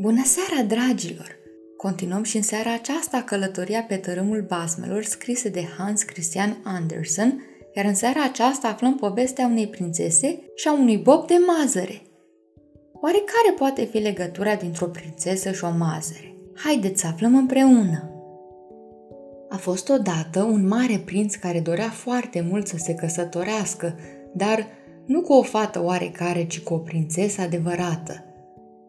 Bună seara, dragilor! Continuăm și în seara aceasta călătoria pe tărâmul basmelor scrise de Hans Christian Andersen, iar în seara aceasta aflăm povestea unei prințese și a unui bob de mazăre. Oare care poate fi legătura dintre o prințesă și o mazăre? Haideți să aflăm împreună! A fost odată un mare prinț care dorea foarte mult să se căsătorească, dar nu cu o fată oarecare, ci cu o prințesă adevărată –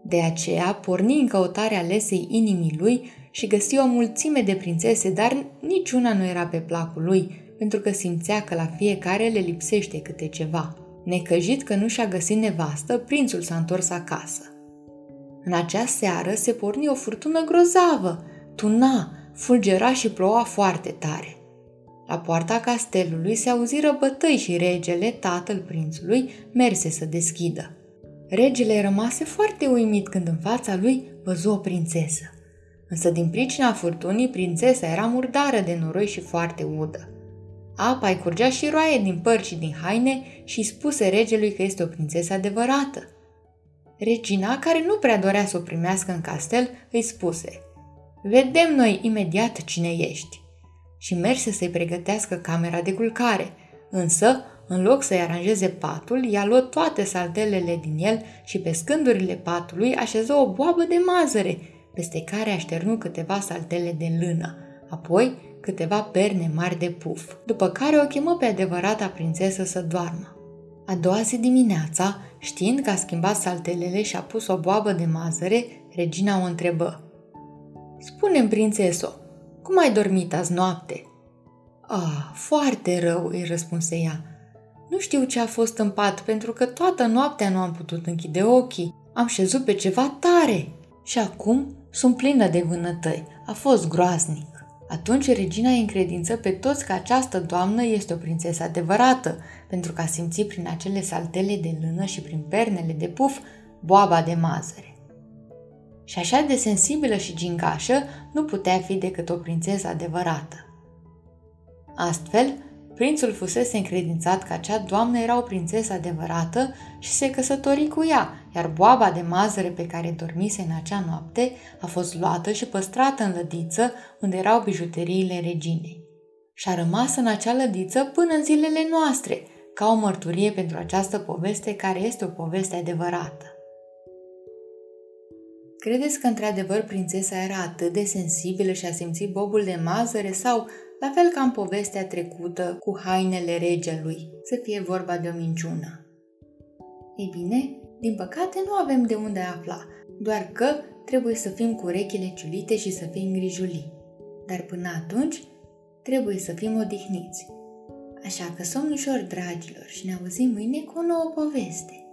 de aceea porni în căutarea alesei inimii lui și găsi o mulțime de prințese, dar niciuna nu era pe placul lui, pentru că simțea că la fiecare le lipsește câte ceva. Necăjit că nu și-a găsit nevastă, prințul s-a întors acasă. În acea seară se porni o furtună grozavă, tuna, fulgera și ploua foarte tare. La poarta castelului se auziră bătăi și regele, tatăl prințului, merse să deschidă. Regele rămase foarte uimit când în fața lui văzu o prințesă. Însă din pricina furtunii, prințesa era murdară de noroi și foarte udă. Apa îi curgea și roaie din păr și din haine și spuse regelui că este o prințesă adevărată. Regina, care nu prea dorea să o primească în castel, îi spuse Vedem noi imediat cine ești. Și merse să-i pregătească camera de culcare, însă în loc să-i aranjeze patul, i-a luat toate saltelele din el și pe scândurile patului așeză o boabă de mazăre, peste care așternu câteva saltele de lână, apoi câteva perne mari de puf, după care o chemă pe adevărata prințesă să doarmă. A doua zi dimineața, știind că a schimbat saltelele și a pus o boabă de mazăre, regina o întrebă. Spune-mi, prințeso, cum ai dormit azi noapte?" Ah, foarte rău, îi răspunse ea. Nu știu ce a fost în pat, pentru că toată noaptea nu am putut închide ochii. Am șezut pe ceva tare. Și acum sunt plină de vânătăi. A fost groaznic. Atunci regina îi încredință pe toți că această doamnă este o prințesă adevărată, pentru că a simțit prin acele saltele de lână și prin pernele de puf boaba de mazăre. Și așa de sensibilă și gingașă nu putea fi decât o prințesă adevărată. Astfel, Prințul fusese încredințat că acea doamnă era o prințesă adevărată și se căsători cu ea, iar boaba de mazăre pe care dormise în acea noapte a fost luată și păstrată în lădiță unde erau bijuteriile reginei. Și a rămas în acea lădiță până în zilele noastre, ca o mărturie pentru această poveste care este o poveste adevărată. Credeți că într-adevăr prințesa era atât de sensibilă și a simțit bobul de mazăre sau la fel ca în povestea trecută cu hainele regelui, să fie vorba de o minciună. Ei bine, din păcate nu avem de unde afla, doar că trebuie să fim cu urechile ciulite și să fim grijuli. Dar până atunci, trebuie să fim odihniți. Așa că somn ușor, dragilor, și ne auzim mâine cu o nouă poveste.